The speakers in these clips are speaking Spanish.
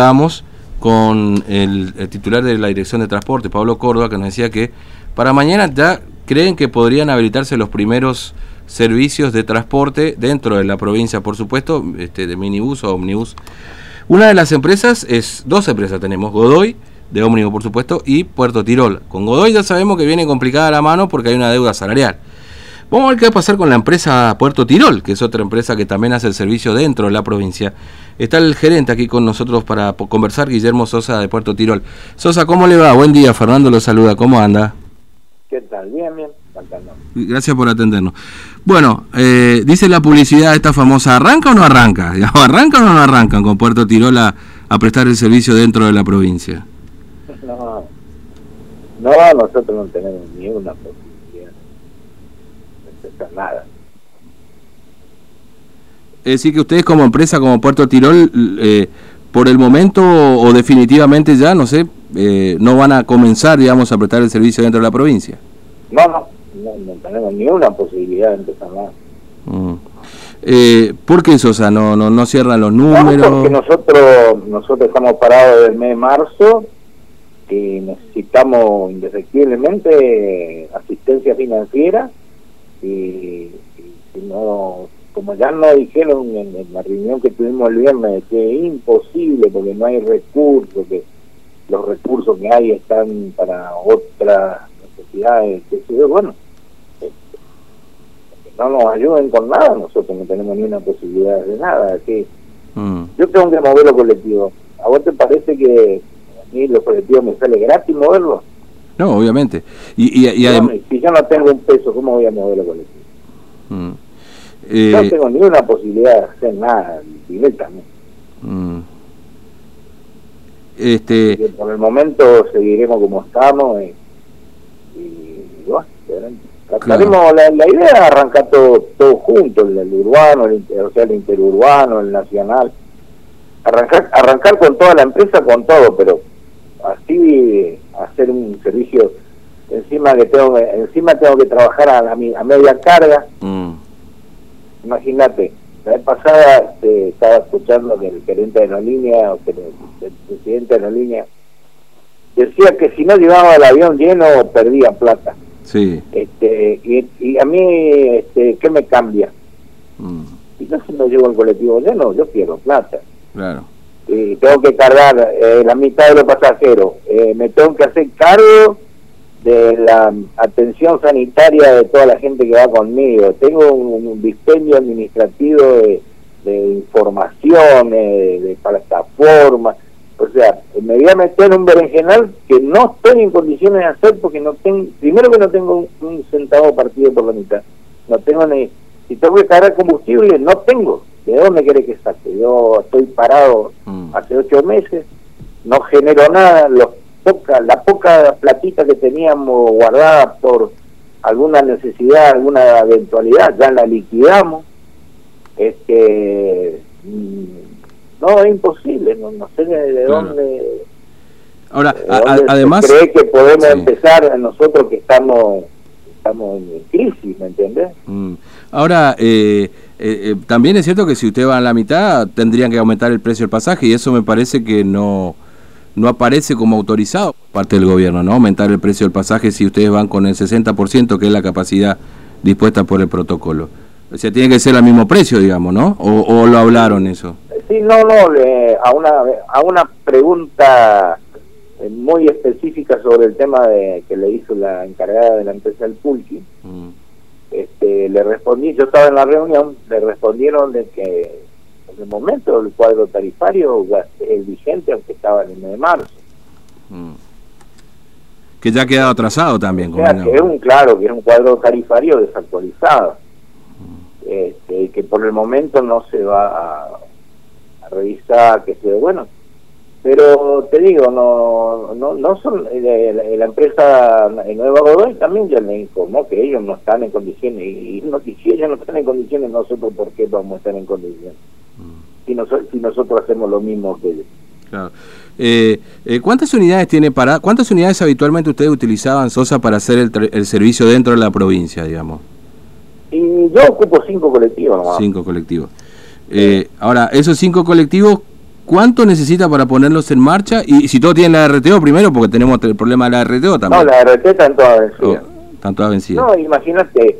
hablábamos con el, titular de la Dirección de Transporte, Pablo Córdoba, que nos decía que para mañana ya creen que podrían habilitarse los primeros servicios de transporte dentro de la provincia, por supuesto, este, de minibús o omnibus. Una de las empresas es, dos empresas tenemos, Godoy, de ómnibus por supuesto, y Puerto Tirol. Con Godoy ya sabemos que viene complicada la mano porque hay una deuda salarial. Vamos a ver qué va a pasar con la empresa Puerto Tirol, que es otra empresa que también hace el servicio dentro de la provincia. Está el gerente aquí con nosotros para conversar, Guillermo Sosa de Puerto Tirol. Sosa, ¿cómo le va? Buen día, Fernando lo saluda, ¿cómo anda? ¿Qué tal? Bien, bien. Gracias por atendernos. Bueno, eh, dice la publicidad esta famosa, ¿arranca o no arranca? ¿Arranca o no arrancan con Puerto Tirol a, prestar el servicio dentro de la provincia? No, no, nosotros no tenemos ni una nada. Es decir, que ustedes como empresa, como Puerto Tirol, eh, por el momento o definitivamente ya, no sé, eh, no van a comenzar, digamos, a prestar el servicio dentro de la provincia. No, no, no, tenemos ni una posibilidad de empezar nada. Mm. Eh, ¿Por qué eso? O sea, no, no, no cierran los números. porque nosotros, nosotros estamos parados desde el mes de marzo y necesitamos indefectiblemente asistencia financiera y, no como ya nos dijeron en, la reunión que tuvimos el viernes que es imposible porque no hay recursos que los recursos que hay están para otras necesidades que bueno este, no nos ayuden con nada nosotros no tenemos ni una posibilidad de nada que mm. yo tengo que mover los colectivos a vos te parece que a mí los colectivos me sale gratis moverlos no, obviamente. Y, y, si yo no tengo un peso, ¿cómo voy a mover la colectiva? Mm. Eh, no tengo ninguna posibilidad de hacer nada directamente. Mm. Este... por el momento seguiremos como estamos y, bueno, trataremos la, la, idea es arrancar todo, todo junto, el, urbano, el, o sea, el interurbano, el nacional. Arrancar, arrancar con toda la empresa, con todo, pero así hacer un servicio encima que tengo encima tengo que trabajar a, a media carga. Mm. imagínate la vez pasada este, estaba escuchando que el gerente de la línea o que el, presidente de la línea decía que si no llevaba el avión lleno perdía plata. Sí. Este y, a mí este qué me cambia mm. y no si no llevo el colectivo lleno yo pierdo plata. Claro y tengo que cargar eh, la mitad de los pasajeros, eh, me tengo que hacer cargo de la atención sanitaria de toda la gente que va conmigo, tengo un, dispendio administrativo de, información, de plataformas, o sea, me voy a meter en un berenjenal que no estoy en condiciones de hacer porque no tengo, primero que no tengo un, centavo partido por la mitad, no tengo ni, si tengo que cargar combustible, no tengo. ¿De dónde quiere que saque? Yo estoy parado mm. hace ocho meses, no genero nada, los poca, la poca platita que teníamos guardada por alguna necesidad, alguna eventualidad, ya la liquidamos. Este, mm, no, es imposible, no, sé de dónde... Ahora, además... cree que podemos empezar nosotros que estamos, estamos en crisis, ¿me entiendes? Mm. Ahora, eh, eh, eh, también es cierto que si usted va a la mitad tendrían que aumentar el precio del pasaje y eso me parece que no no aparece como autorizado por parte del gobierno, ¿no? Aumentar el precio del pasaje si ustedes van con el 60% que es la capacidad dispuesta por el protocolo. O sea, tiene que ser al mismo precio, digamos, ¿no? ¿O, lo hablaron eso? Sí, no, no, a, una, a una pregunta eh, muy específica sobre el tema de que le hizo la encargada de la empresa del Pulqui, mm este, le respondí, yo estaba en la reunión, le respondieron de que en el momento el cuadro tarifario es vigente, aunque estaba en el mes de marzo. Mm. Que ya ha quedado atrasado también. que es un, claro, que es un cuadro tarifario desactualizado, mm. este, que por el momento no se va a, a revisar, que se bueno, pero te digo no no no son eh, la, empresa Nueva Godoy también ya me informó que ellos no están en condiciones y, no, si ellos no están en condiciones nosotros por qué vamos a estar en condiciones mm. si, si nosotros hacemos lo mismo que ellos claro eh, eh, ¿Cuántas unidades tiene para cuántas unidades habitualmente ustedes utilizaban Sosa para hacer el, el servicio dentro de la provincia, digamos? Y yo ocupo cinco colectivos. Cinco colectivos. ahora, esos cinco colectivos cuánto necesita para ponerlos en marcha? Y si todo tiene la RTO primero, porque tenemos el problema de la RTO también. No, la RTO están todas vencidas. Oh, están todas vencidas. No, imagínate,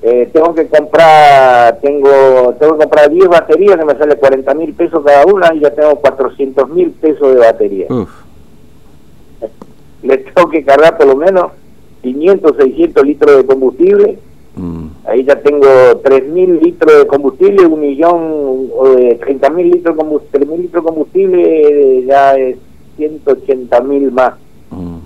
eh, tengo que comprar tengo tengo que comprar 10 baterías que me sale 40 mil pesos cada una y ya tengo 400 mil pesos de batería. Uf. Le tengo que cargar por lo menos 500, 600 litros de combustible. Ahí ya tengo 3.000 litros de combustible, un millón, de 30.000 litros, de combustible, litros de combustible, ya es 180.000 más. Mm.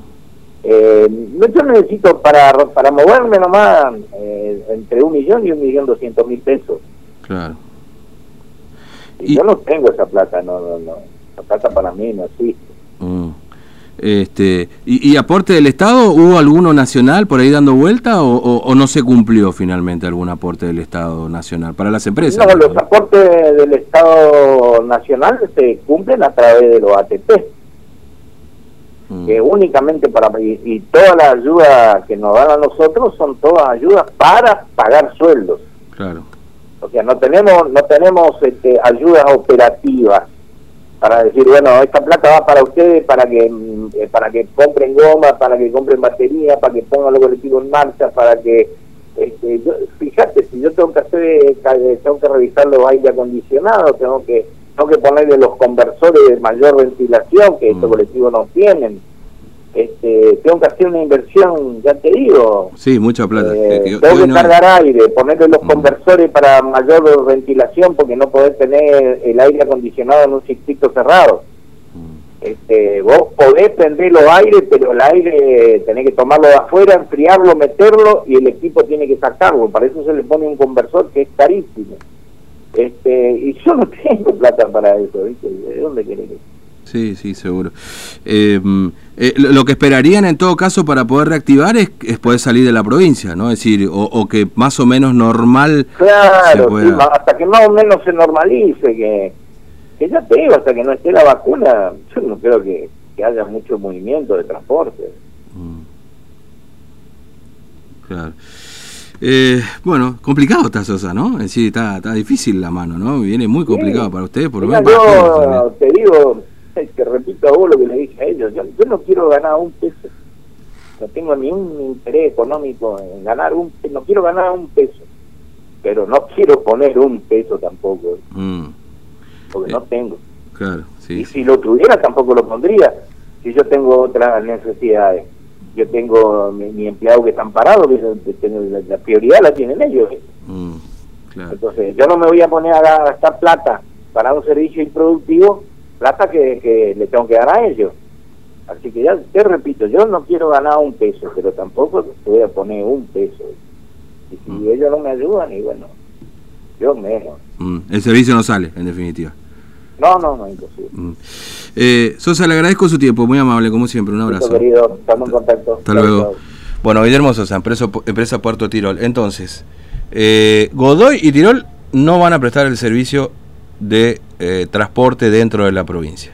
Eh, yo necesito para, para moverme nomás eh, entre un millón y un millón doscientos mil pesos. Claro. Y, yo no tengo esa plata, no, no, no. La plata para mí no existe. Mm. Este, y, aporte del Estado hubo alguno nacional por ahí dando vuelta o, no se cumplió finalmente algún aporte del Estado nacional para las empresas? No, los aportes del Estado nacional se cumplen a través de los ATP. Mm. Que únicamente para. Y, y todas las ayudas que nos dan a nosotros son todas ayudas para pagar sueldos. Claro. O sea, no tenemos, no tenemos este, ayudas operativas para decir, bueno, esta plata va para ustedes, para que eh, para que compren goma, para que compren batería, para que pongan los colectivos en marcha, para que... Este, fíjate, si yo tengo que hacer, eh, tengo que revisar los aire acondicionados, tengo que tengo que ponerle los conversores de mayor ventilación que estos mm. colectivos no tienen. Este, tengo que hacer una inversión, ya te digo. Sí, mucha plata. Eh, tengo que cargar aire, ponerle los mm. conversores para mayor ventilación porque no poder tener el aire acondicionado en un circuito cerrado. Mm. Este, vos podés prender los aires, pero el aire tenés que tomarlo de afuera, enfriarlo, meterlo y el equipo tiene que sacarlo. Para eso se le pone un conversor que es carísimo. Este, y yo no tengo plata para eso, ¿viste? ¿De dónde querés que Sí, sí, seguro. Em, eh, lo que esperarían en todo caso para poder reactivar es, es poder salir de la provincia, ¿no? Es decir, o, que más o menos normal. Claro, hasta que más o menos se normalice, que, que ya te digo, hasta que no esté la vacuna, yo no creo que, haya mucho movimiento de transporte. Mm. Claro. Eh, bueno, complicado está Sosa, ¿no? Es decir, está, está difícil la mano, ¿no? Viene muy complicado para ustedes. Por Mira, yo te digo, te repito a vos lo que le dije a ellos, yo, no quiero ganar un peso, no tengo ni un interés económico en ganar un no quiero ganar un peso, pero no quiero poner un peso tampoco, mm. porque no eh, tengo. Claro, Y si lo tuviera tampoco lo pondría, si yo tengo otras necesidades. Yo tengo mi, empleado que están parados, que la, prioridad la tienen ellos. Mm, Entonces, yo no me voy a poner a gastar plata para un servicio improductivo, plata que, le tengo que dar a ellos. Así que ya te repito, yo no quiero ganar un peso, pero tampoco voy a poner un peso. Y si mm. ellos no me ayudan, y bueno, yo menos. Mm, el servicio no sale, en definitiva. No, no, no, imposible. Eh, Sosa, le agradezco su tiempo, muy amable, como siempre, un abrazo. querido, estamos en contacto. Hasta luego. Bueno, Guillermo Sosa, empresa, empresa Puerto Tirol. Entonces, eh, Godoy y Tirol no van a prestar el servicio de eh, transporte dentro de la provincia.